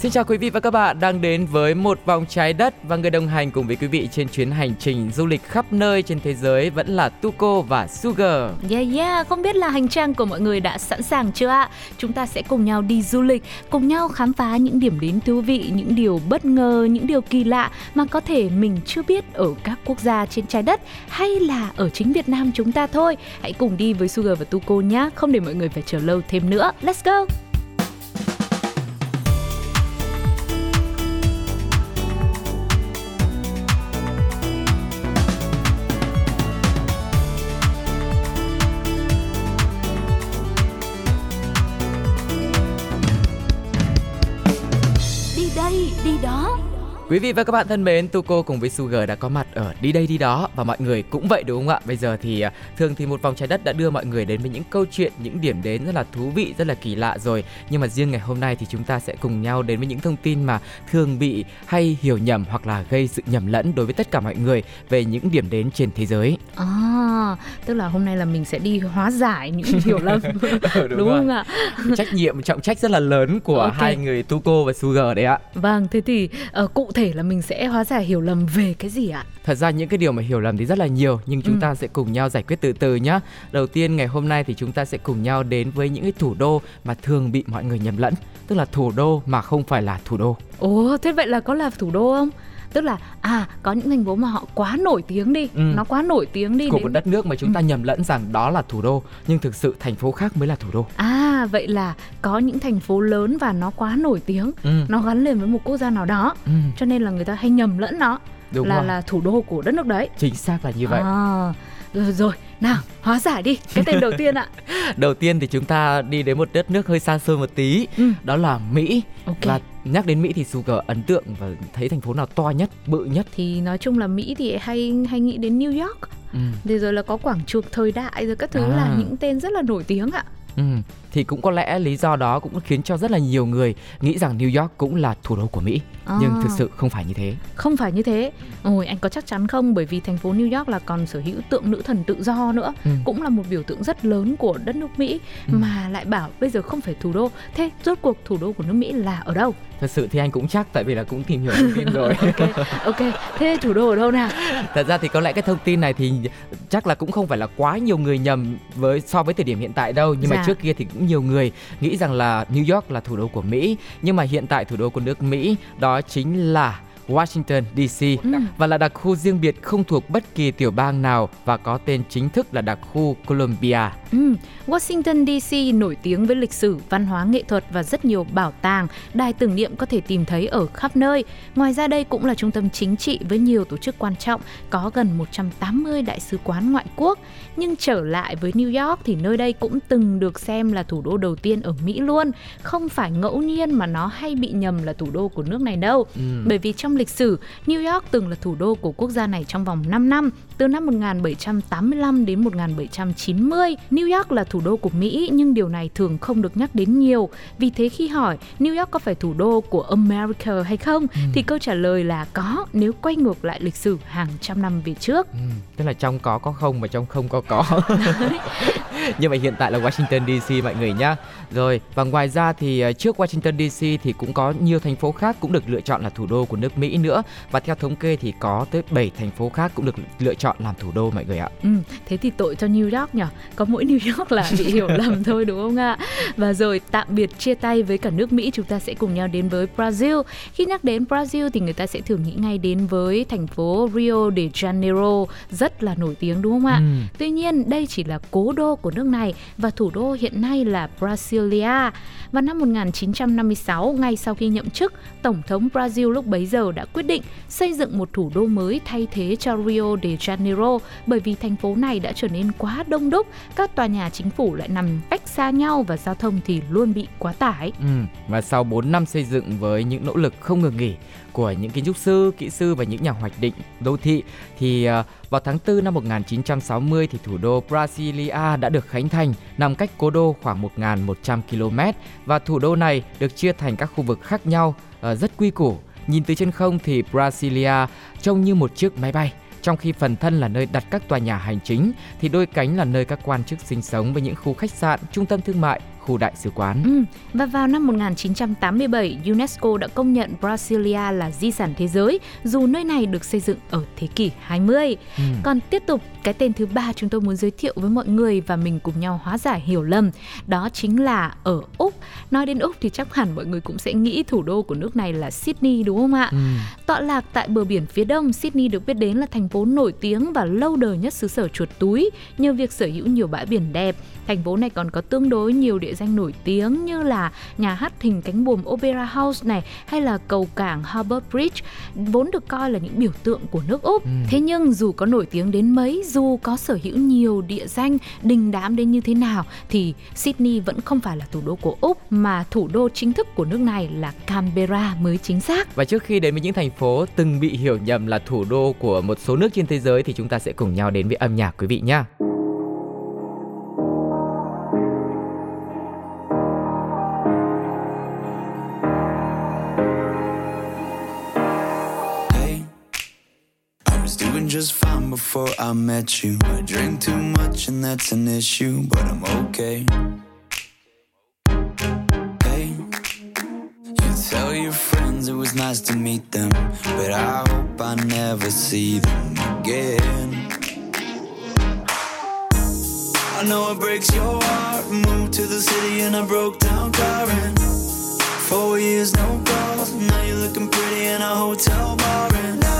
Xin chào quý vị và các bạn đang đến với một vòng trái đất và người đồng hành cùng với quý vị trên chuyến hành trình du lịch khắp nơi trên thế giới vẫn là Tuko và Sugar. Yeah yeah, không biết là hành trang của mọi người đã sẵn sàng chưa ạ? Chúng ta sẽ cùng nhau đi du lịch, cùng nhau khám phá những điểm đến thú vị, những điều bất ngờ, những điều kỳ lạ mà có thể mình chưa biết ở các quốc gia trên trái đất hay là ở chính Việt Nam chúng ta thôi. Hãy cùng đi với Sugar và Tuko nhé, không để mọi người phải chờ lâu thêm nữa. Let's go! Quý vị và các bạn thân mến, Tuko cùng với Sugar đã có mặt ở đi đây đi đó và mọi người cũng vậy đúng không ạ? Bây giờ thì à, thường thì một vòng trái đất đã đưa mọi người đến với những câu chuyện, những điểm đến rất là thú vị, rất là kỳ lạ rồi. Nhưng mà riêng ngày hôm nay thì chúng ta sẽ cùng nhau đến với những thông tin mà thường bị hay hiểu nhầm hoặc là gây sự nhầm lẫn đối với tất cả mọi người về những điểm đến trên thế giới. À, tức là hôm nay là mình sẽ đi hóa giải những hiểu lầm. Ừ, đúng, không ạ? Trách nhiệm trọng trách rất là lớn của Ok. hai người Tuko và Sugar đấy ạ. Vâng, thế thì ờ, cụ thể là mình sẽ hóa giải hiểu lầm về cái gì ạ? Thật ra những cái điều mà hiểu lầm thì rất là nhiều nhưng chúng Ừ. ta sẽ cùng nhau giải quyết từ từ nhé. Đầu tiên ngày hôm nay thì chúng ta sẽ cùng nhau đến với những cái thủ đô mà thường bị mọi người nhầm lẫn, tức là thủ đô mà không phải là thủ đô. Ồ, thế vậy là có là thủ đô không? Tức là à có những thành phố mà họ quá nổi tiếng đi, Ừ. nó quá nổi tiếng đi Của đến một đất nước mà chúng ta nhầm lẫn rằng đó là thủ đô nhưng thực sự thành phố khác mới là thủ đô. À vậy là có những thành phố lớn và nó quá nổi tiếng, Ừ. nó gắn liền với một quốc gia nào đó, Ừ, cho nên là người ta hay nhầm lẫn nó đúng là rồi. là thủ đô của đất nước đấy. Chính xác là như vậy. À, rồi, rồi, nào hóa giải đi. Cái tên đầu tiên ạ. Đầu tiên thì chúng ta đi đến một đất nước hơi xa xôi một tí, Ừ. đó là Mỹ. Ok. Và nhắc đến Mỹ thì Sugar ấn tượng và thấy thành phố nào to nhất, bự nhất. Thì nói chung là Mỹ thì hay hay nghĩ đến New York. Ừ. Thì rồi là có quảng trường thời đại rồi các thứ À. là những tên rất là nổi tiếng ạ. Ừ, thì cũng có lẽ lý do đó cũng khiến cho rất là nhiều người nghĩ rằng New York cũng là thủ đô của Mỹ, nhưng À. thực sự không phải như thế. Không phải như thế. Ôi anh có chắc chắn không? Bởi vì thành phố New York là còn sở hữu tượng nữ thần tự do nữa, Ừ. cũng là một biểu tượng rất lớn của đất nước Mỹ Ừ. mà lại bảo bây giờ không phải thủ đô. Thế rốt cuộc thủ đô của nước Mỹ là ở đâu? Thật sự thì anh cũng chắc tại vì là cũng tìm hiểu thông tin rồi. Ok, ok. Thế thủ đô ở đâu nào? Thật ra thì có lẽ cái thông tin này thì chắc là cũng không phải là quá nhiều người nhầm với so với thời điểm hiện tại đâu, nhưng Dạ. mà trước kia thì cũng nhiều người nghĩ rằng là New York là thủ đô của Mỹ, nhưng mà hiện tại thủ đô của nước Mỹ đó chính là Washington DC Ừ. và là đặc khu riêng biệt không thuộc bất kỳ tiểu bang nào và có tên chính thức là đặc khu Columbia. Ừ, Washington DC nổi tiếng với lịch sử, văn hóa nghệ thuật và rất nhiều bảo tàng, đài tưởng niệm có thể tìm thấy ở khắp nơi. Ngoài ra đây cũng là trung tâm chính trị với nhiều tổ chức quan trọng, có gần 180 đại sứ quán ngoại quốc. Nhưng trở lại với New York thì nơi đây cũng từng được xem là thủ đô đầu tiên ở Mỹ luôn. Không phải ngẫu nhiên mà nó hay bị nhầm là thủ đô của nước này đâu. Ừ. Bởi vì trong lịch sử, New York từng là thủ đô của quốc gia này trong vòng 5 năm, từ năm 1785 đến 1790. New York là thủ đô của Mỹ nhưng điều này thường không được nhắc đến nhiều. Vì thế khi hỏi New York có phải thủ đô của America hay không thì câu trả lời là có nếu quay ngược lại lịch sử hàng trăm năm về trước. Ừ, tức là trong có có không mà trong không có có nhưng mà hiện tại là Washington DC mọi người nhá rồi và ngoài ra thì ờ, trước Washington DC thì cũng có nhiều thành phố khác cũng được lựa chọn là thủ đô của nước Mỹ nữa và theo thống kê thì có tới 7 thành phố khác cũng được lựa chọn làm thủ đô mọi người ạ Ừ, thế thì tội cho New York nhỉ? Có mỗi New York là bị hiểu lầm thôi đúng không ạ? Và rồi tạm biệt chia tay với cả nước Mỹ chúng ta sẽ cùng nhau đến với Brazil. Khi nhắc đến Brazil thì người ta sẽ thường nghĩ ngay đến với thành phố Rio de Janeiro rất là nổi tiếng đúng không ạ? Ừ. Tuy nhiên đây chỉ là cố đô của nước này và thủ đô hiện nay là Brasilia. Vào năm 1956, ngay sau khi nhậm chức, Tổng thống Brazil lúc bấy giờ đã quyết định xây dựng một thủ đô mới thay thế cho Rio de Janeiro bởi vì thành phố này đã trở nên quá đông đúc, các tòa nhà chính phủ lại nằm cách xa nhau và giao thông thì luôn bị quá tải. Ừ, và sau 4 năm xây dựng với những nỗ lực không ngừng nghỉ của những kiến trúc sư, kỹ sư và những nhà hoạch định đô thị thì à, vào tháng 4 năm 1960 thì thủ đô Brasilia đã được khánh thành nằm cách cố đô khoảng 1.100 km và thủ đô này được chia thành các khu vực khác nhau à, rất quy củ. Nhìn từ trên không thì Brasilia trông như một chiếc máy bay trong khi phần thân là nơi đặt các tòa nhà hành chính thì đôi cánh là nơi các quan chức sinh sống với những khu khách sạn, trung tâm thương mại, khu đại sứ quán. Ừ, và vào năm 1987, UNESCO đã công nhận Brasilia là di sản thế giới, dù nơi này được xây dựng ở thế kỷ 20. Ừ. Còn tiếp tục, cái tên thứ ba chúng tôi muốn giới thiệu với mọi người và mình cùng nhau hóa giải hiểu lầm, đó chính là ở Úc. Nói đến Úc thì chắc hẳn mọi người cũng sẽ nghĩ thủ đô của nước này là Sydney đúng không ạ? Ừ. Tọa lạc tại bờ biển phía đông, Sydney được biết đến là thành phố nổi tiếng và lâu đời nhất xứ sở chuột túi nhờ việc sở hữu nhiều bãi biển đẹp. Thành phố này còn có tương đối nhiều địa danh nổi tiếng như là nhà hát hình cánh buồm Opera House này hay là cầu cảng Harbour Bridge vốn được coi là những biểu tượng của nước Úc. Ừ. Thế nhưng dù có nổi tiếng đến mấy, dù có sở hữu nhiều địa danh đình đám đến như thế nào thì Sydney vẫn không phải là thủ đô của Úc mà thủ đô chính thức của nước này là Canberra mới chính xác. Và trước khi đến với những thành phố từng bị hiểu nhầm là thủ đô của một số nước trên thế giới thì chúng ta sẽ cùng nhau đến với âm nhạc quý vị nhé. Just fine before I met you. I drink too much and that's an issue, but I'm okay. Hey, you tell your friends it was nice to meet them, but I hope I never see them again. I know it breaks your heart. Moved to the city and I broke down crying. Four years, no calls. Now you're looking pretty in a hotel bar. And I,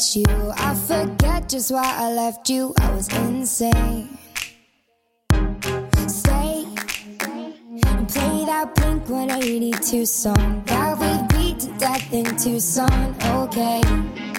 Met you. I forget just why I left you. I was insane. Stay and play that Blink 182 song that we beat to death in Tucson. Okay.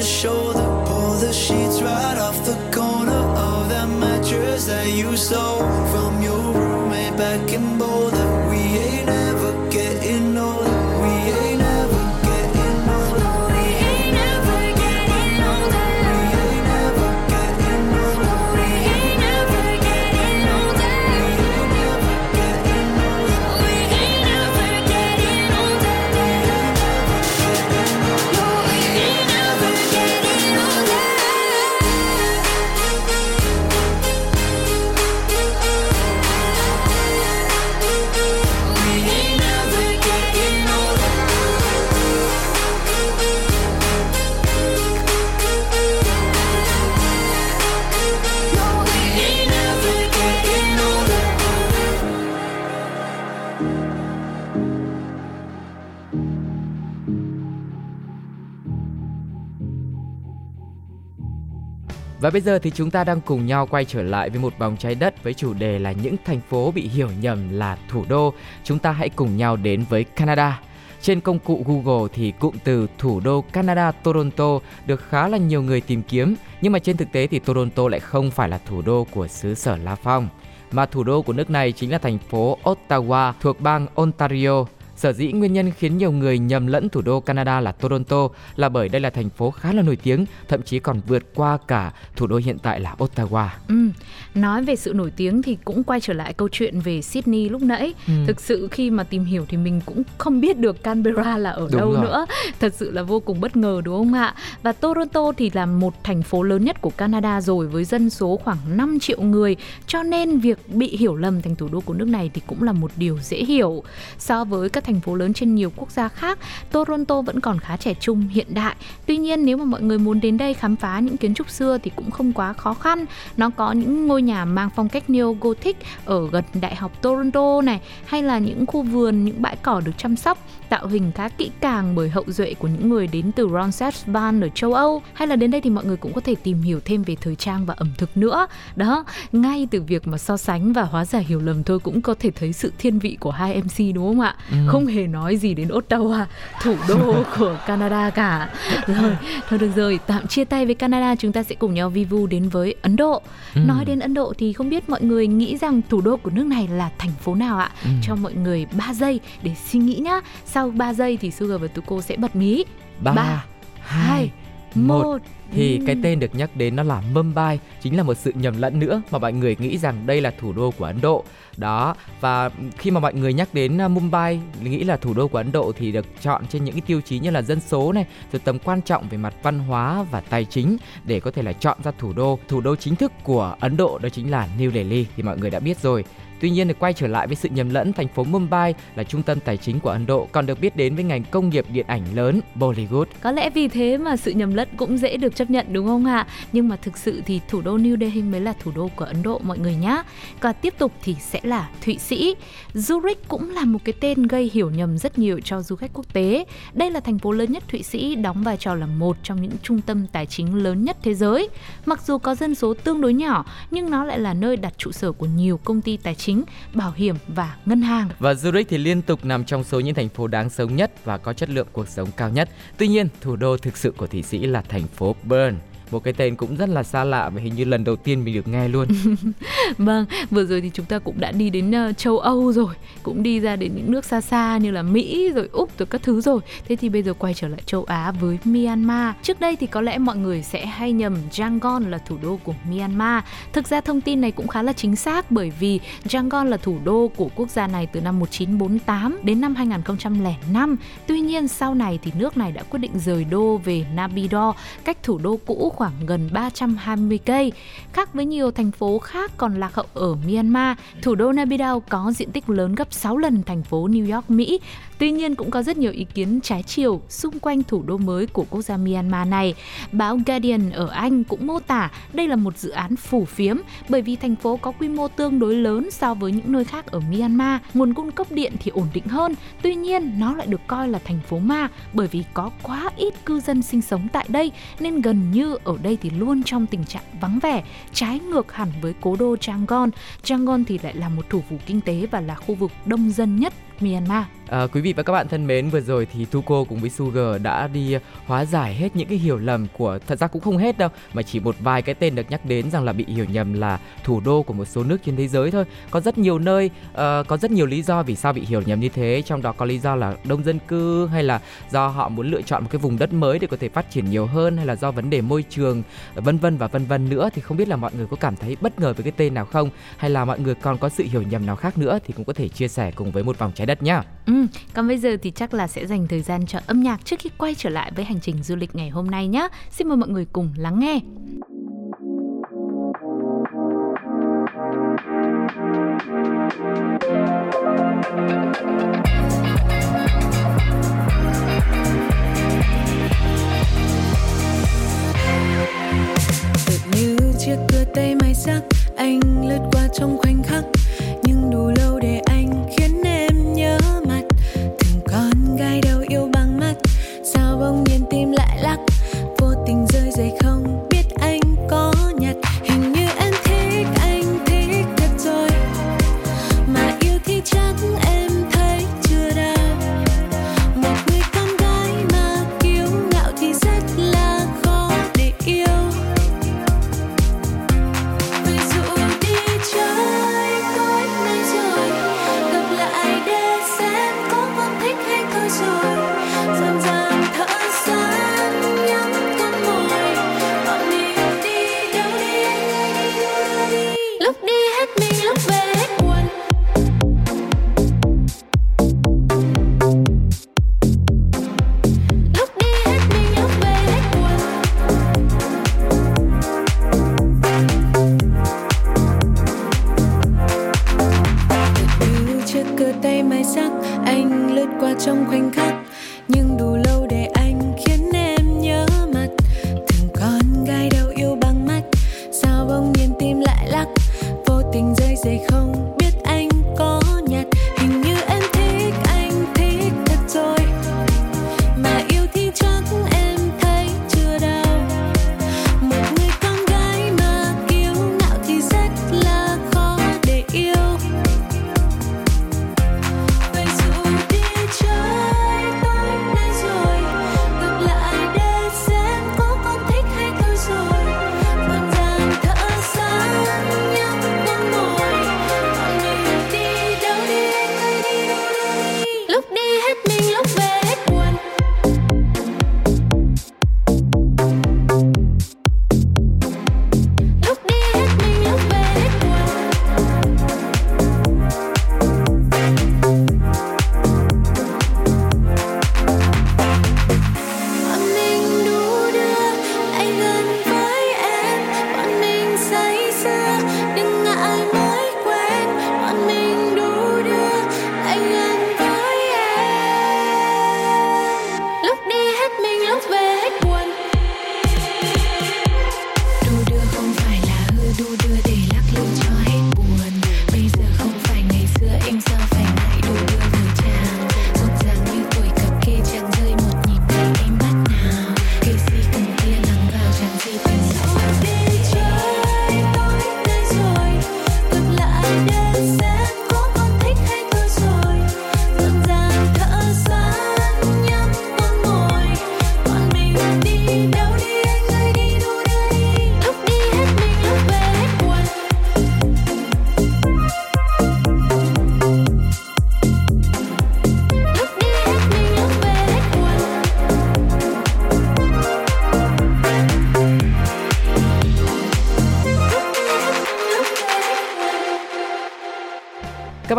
your shoulder. Pull the sheets right off the corner of that mattress that you stole. Và bây giờ thì chúng ta đang cùng nhau quay trở lại với một vòng trái đất với chủ đề là những thành phố bị hiểu nhầm là thủ đô. Chúng ta hãy cùng nhau đến với Canada. Trên công cụ Google thì cụm từ thủ đô Canada Toronto được khá là nhiều người tìm kiếm, nhưng mà trên thực tế thì Toronto lại không phải là thủ đô của xứ sở La Phong mà thủ đô của nước này chính là thành phố Ottawa thuộc bang Ontario. Sở dĩ nguyên nhân khiến nhiều người nhầm lẫn thủ đô Canada là Toronto là bởi đây là thành phố khá là nổi tiếng, thậm chí còn vượt qua cả thủ đô hiện tại là Ottawa. Ừ, nói về sự nổi tiếng thì cũng quay trở lại câu chuyện về Sydney lúc nãy. Ừ. Thực sự khi mà tìm hiểu thì mình cũng không biết được Canberra là ở Đúng đâu rồi. nữa. Thật sự là vô cùng bất ngờ đúng không ạ? Và Toronto thì là một thành phố lớn nhất của Canada rồi với dân số khoảng 5 triệu người, cho nên việc bị hiểu lầm thành thủ đô của nước này thì cũng là một điều dễ hiểu. So với các thành phố lớn trên nhiều quốc gia khác, Toronto vẫn còn khá trẻ trung, hiện đại. Tuy nhiên nếu mà mọi người muốn đến đây khám phá những kiến trúc xưa thì cũng không quá khó khăn. Nó có những ngôi nhà mang phong cách neo-Gothic ở gần Đại học Toronto này, hay là những khu vườn, những bãi cỏ được chăm sóc, tạo hình khá kỹ càng bởi hậu duệ của những người đến từ Ronsesban ở châu Âu. Hay là đến đây thì mọi người cũng có thể tìm hiểu thêm về thời trang và ẩm thực nữa. Đó, ngay từ việc mà so sánh và hóa giải hiểu lầm thôi cũng có thể thấy sự thiên vị của hai MC đúng không ạ? Không hề nói gì đến Ottawa, thủ đô của Canada cả. Rồi, thôi được rồi, tạm chia tay với Canada, chúng ta sẽ cùng nhau vi vu đến với Ấn Độ. Nói đến Ấn Độ thì không biết mọi người nghĩ rằng thủ đô của nước này là thành phố nào ạ? Cho mọi người 3 giây để suy nghĩ nhá. Sau 3 giây thì Sugar và Tuko sẽ bật mí. Ba, Ba, hai, một. Một. Thì Ừ. cái tên được nhắc đến nó là Mumbai, chính là một sự nhầm lẫn nữa mà mọi người nghĩ rằng đây là thủ đô của Ấn Độ. Đó, và khi mà mọi người nhắc đến uh, Mumbai, nghĩ là thủ đô của Ấn Độ thì được chọn trên những cái tiêu chí như là dân số này, rồi tầm quan trọng về mặt văn hóa và tài chính để có thể là chọn ra thủ đô. Thủ đô chính thức của Ấn Độ đó chính là New Delhi thì mọi người đã biết rồi. Tuy nhiên thì quay trở lại với sự nhầm lẫn, thành phố Mumbai là trung tâm tài chính của Ấn Độ, còn được biết đến với ngành công nghiệp điện ảnh lớn Bollywood. Có lẽ vì thế mà sự nhầm lẫn cũng dễ được chấp nhận đúng không ạ? Nhưng mà thực sự thì thủ đô New Delhi mới là thủ đô của Ấn Độ mọi người nhé. Và tiếp tục thì sẽ là Thụy Sĩ. Zurich cũng là một cái tên gây hiểu nhầm rất nhiều cho du khách quốc tế. Đây là thành phố lớn nhất Thụy Sĩ, đóng vai trò là một trong những trung tâm tài chính lớn nhất thế giới. Mặc dù có dân số tương đối nhỏ, nhưng nó lại là nơi đặt trụ sở của nhiều công ty tài chính, bảo hiểm và ngân hàng. Và Zurich thì liên tục nằm trong số những thành phố đáng sống nhất và có chất lượng cuộc sống cao nhất. Tuy nhiên, thủ đô thực sự của Thụy Sĩ là thành phố Bern. Một cái tên cũng rất là xa lạ và hình như lần đầu tiên mình được nghe luôn. Vâng, vừa rồi thì chúng ta cũng đã đi đến uh, châu Âu rồi, cũng đi ra đến những nước xa xa như là Mỹ rồi Úc rồi các thứ rồi. Thế thì bây giờ quay trở lại châu Á với Myanmar. Trước đây thì có lẽ mọi người sẽ hay nhầm Yangon là thủ đô của Myanmar. Thực ra thông tin này cũng khá là chính xác bởi vì Yangon là thủ đô của quốc gia này từ năm 1948 đến năm 2005. Tuy nhiên sau này thì nước này đã quyết định rời đô về Naypyidaw, cách thủ đô cũ khoảng gần 320 cây. Khác với nhiều thành phố khác còn lạc hậu ở Myanmar, thủ đô Naypyidaw có diện tích lớn gấp 6 lần thành phố New York, Mỹ. Tuy nhiên cũng có rất nhiều ý kiến trái chiều xung quanh thủ đô mới của quốc gia Myanmar này. Báo Guardian ở Anh cũng mô tả đây là một dự án phủ phiếm bởi vì thành phố có quy mô tương đối lớn so với những nơi khác ở Myanmar. Nguồn cung cấp điện thì ổn định hơn, tuy nhiên nó lại được coi là thành phố ma bởi vì có quá ít cư dân sinh sống tại đây nên gần như ở đây thì luôn trong tình trạng vắng vẻ, trái ngược hẳn với cố đô Changon. Changon thì lại là một thủ phủ kinh tế và là khu vực đông dân nhất Myanmar. À, quý vị và các bạn thân mến, vừa rồi thì Tuko cùng với Sugar đã đi hóa giải hết những cái hiểu lầm của thật ra cũng không hết đâu, mà chỉ một vài cái tên được nhắc đến rằng là bị hiểu nhầm là thủ đô của một số nước trên thế giới thôi. Có rất nhiều nơi, uh, có rất nhiều lý do vì sao bị hiểu nhầm như thế, trong đó có lý do là đông dân cư hay là do họ muốn lựa chọn một cái vùng đất mới để có thể phát triển nhiều hơn hay là do vấn đề môi trường, vân vân và vân vân nữa thì không biết là mọi người có cảm thấy bất ngờ với cái tên nào không hay là mọi người còn có sự hiểu nhầm nào khác nữa thì cũng có thể chia sẻ cùng với một vòng trái đất nhá. Ừ, còn bây giờ thì chắc là sẽ dành thời gian cho âm nhạc trước khi quay trở lại với hành trình du lịch ngày hôm nay nhé. Xin mời mọi người cùng lắng nghe.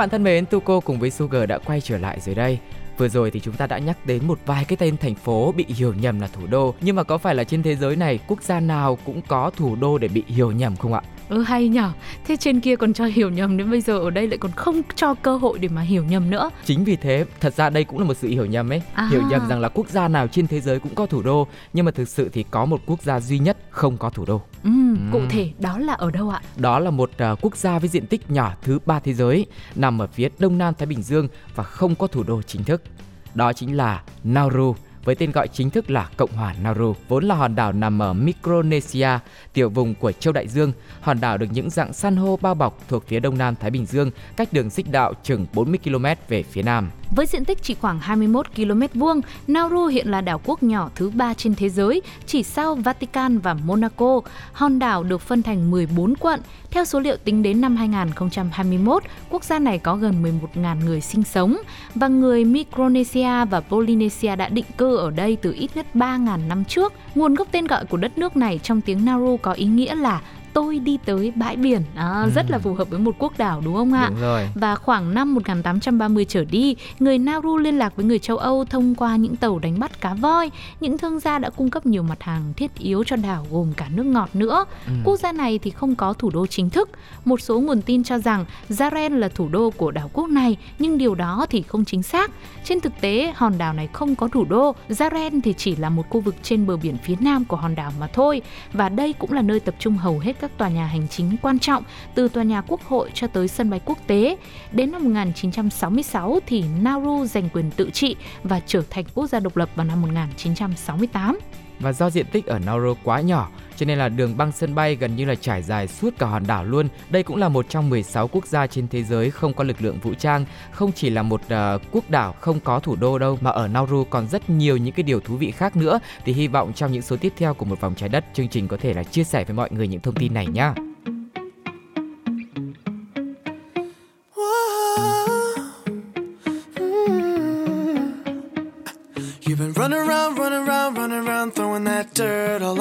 Bạn thân mến, Tuko cùng với Sugar đã quay trở lại rồi đây. Vừa rồi thì chúng ta đã nhắc đến một vài cái tên thành phố bị hiểu nhầm là thủ đô. Nhưng mà có phải là trên thế giới này quốc gia nào cũng có thủ đô để bị hiểu nhầm không ạ? Ừ hay nhở Thế trên kia còn cho hiểu nhầm đến bây giờ ở đây lại còn không cho cơ hội để mà hiểu nhầm nữa Chính vì thế, thật ra đây cũng là một sự hiểu nhầm ấy. À. Hiểu nhầm rằng là quốc gia nào trên thế giới cũng có thủ đô, nhưng mà thực sự thì có một quốc gia duy nhất không có thủ đô. ừ, Cụ thể đó là ở đâu ạ? Đó là một à, quốc gia với diện tích nhỏ thứ ba thế giới, nằm ở phía đông nam Thái Bình Dương và không có thủ đô chính thức. Đó chính là Nauru, với tên gọi chính thức là Cộng hòa Nauru, vốn là hòn đảo nằm ở Micronesia, tiểu vùng của châu Đại Dương. Hòn đảo được những dạng san hô bao bọc thuộc phía đông nam Thái Bình Dương, cách đường xích đạo chừng 40 km về phía nam. Với diện tích chỉ khoảng 21 km vuông, Nauru hiện là đảo quốc nhỏ thứ ba trên thế giới, chỉ sau Vatican và Monaco. Hòn đảo được phân thành 14 quận. Theo số liệu tính đến năm 2021, quốc gia này có gần 11.000 người sinh sống và người Micronesia và Polynesia đã định cư ở đây từ ít nhất 3.000 năm trước. Nguồn gốc tên gọi của đất nước này trong tiếng Nauru có ý nghĩa là tôi đi tới bãi biển. À, Rất là phù hợp với một quốc đảo đúng không ạ? Đúng rồi. Và khoảng năm 1830 trở đi, người Nauru liên lạc với người châu Âu thông qua những tàu đánh bắt cá voi. Những thương gia đã cung cấp nhiều mặt hàng thiết yếu cho đảo gồm cả nước ngọt nữa. Quốc gia này thì không có thủ đô chính thức. Một số nguồn tin cho rằng Zaren là thủ đô của đảo quốc này, nhưng điều đó thì không chính xác. Trên thực tế, hòn đảo này không có thủ đô. Zaren thì chỉ là một khu vực trên bờ biển phía nam của hòn đảo mà thôi. Và đây cũng là nơi tập trung hầu hết các tòa nhà hành chính quan trọng, từ tòa nhà quốc hội cho tới sân bay quốc tế. Đến năm 1966 thì Nauru giành quyền tự trị và trở thành quốc gia độc lập vào năm 1968. Và do diện tích ở Nauru quá nhỏ, cho nên là đường băng sân bay gần như là trải dài suốt cả hòn đảo luôn. Đây cũng là một trong 16 quốc gia trên thế giới không có lực lượng vũ trang, không chỉ là một uh, quốc đảo không có thủ đô đâu mà ở Nauru còn rất nhiều những cái điều thú vị khác nữa. Thì hy vọng trong những số tiếp theo của một vòng trái đất, chương trình có thể là chia sẻ với mọi người những thông tin này nhé.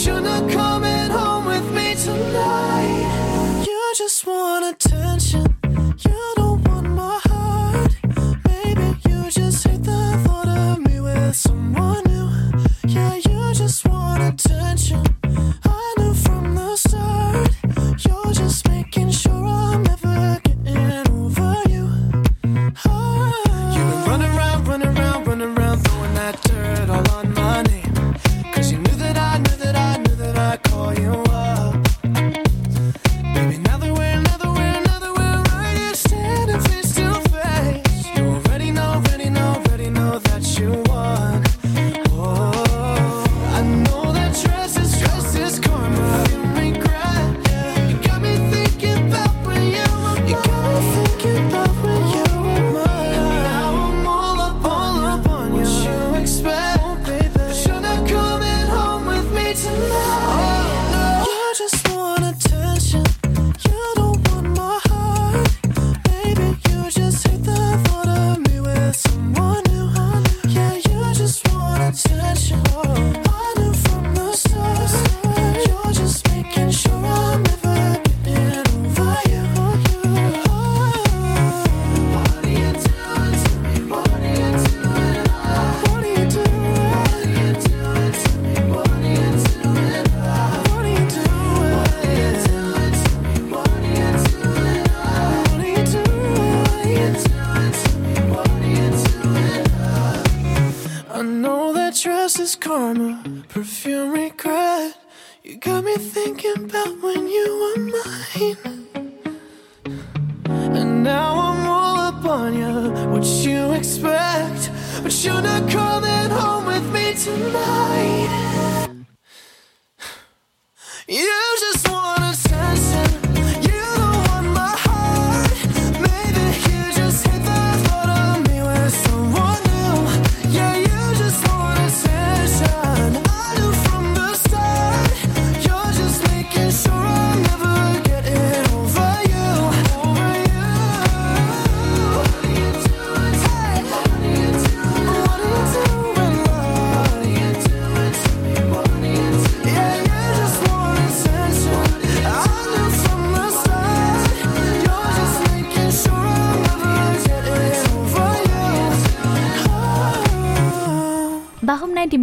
shouldn't come home with me tonight. You just want attention.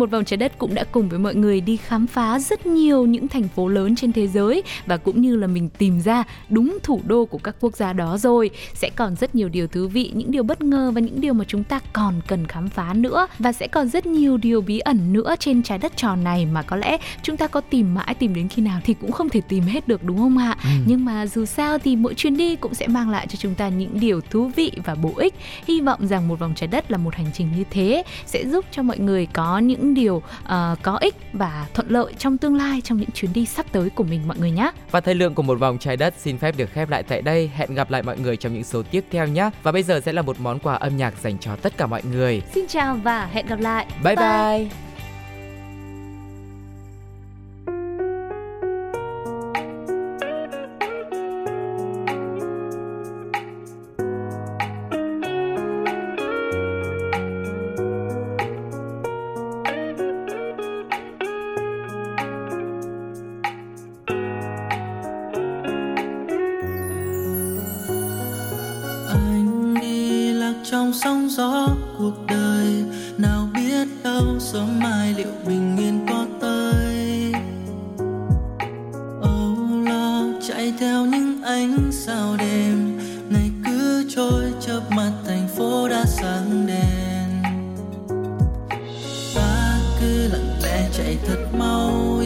Một vòng trái đất cũng đã cùng với mọi người đi khám phá rất nhiều những thành phố lớn trên thế giới và cũng như là mình tìm ra đúng thủ đô của các quốc gia đó rồi. Sẽ còn rất nhiều điều thú vị, những điều bất ngờ và những điều mà chúng ta còn cần khám phá nữa và sẽ còn rất nhiều điều bí ẩn nữa trên trái đất tròn này mà có lẽ chúng ta có tìm mãi tìm đến khi nào thì cũng không thể tìm hết được đúng không ạ? Nhưng mà dù sao thì mỗi chuyến đi cũng sẽ mang lại cho chúng ta những điều thú vị và bổ ích. Hy vọng rằng một vòng trái đất là một hành trình như thế sẽ giúp cho mọi người có những điều ờ, có ích và thuận lợi trong tương lai trong những chuyến đi sắp tới của mình mọi người nhé. Và thời lượng của một vòng trái đất xin phép được khép lại tại đây. Hẹn gặp lại mọi người trong những số tiếp theo nhé. Và bây giờ sẽ là một món quà âm nhạc dành cho tất cả mọi người. Xin chào và hẹn gặp lại. Bye bye. anh gió cuộc đời, nào biết đâu sớm mai liệu bình yên có tới. Âu lo chạy theo những ánh sao đêm, ngày cứ trôi chớp mắt thành phố đã sáng đèn. Ta cứ lặng lẽ chạy thật mau.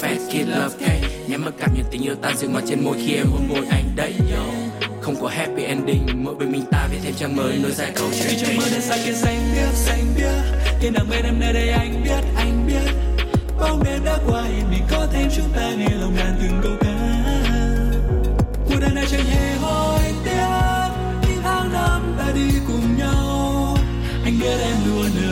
fan kid love cake Nhắm mắt cảm nhận tình yêu tan dừng mà trên môi khi em hôn môi anh đấy. Không có happy ending mỗi bên mình ta viết thêm trang mới nối dài câu chuyện trang mới xanh kia xanh biếc xanh biếc thiên đàng bên em nơi đây anh biết anh biết. Bóng đêm đã qua hiện mình có thêm chúng ta nghe lòng đàn từng câu ca. Cuộc đời này chẳng hề hối tiếc. Những tháng năm ta đi cùng nhau. Anh biết em luôn ở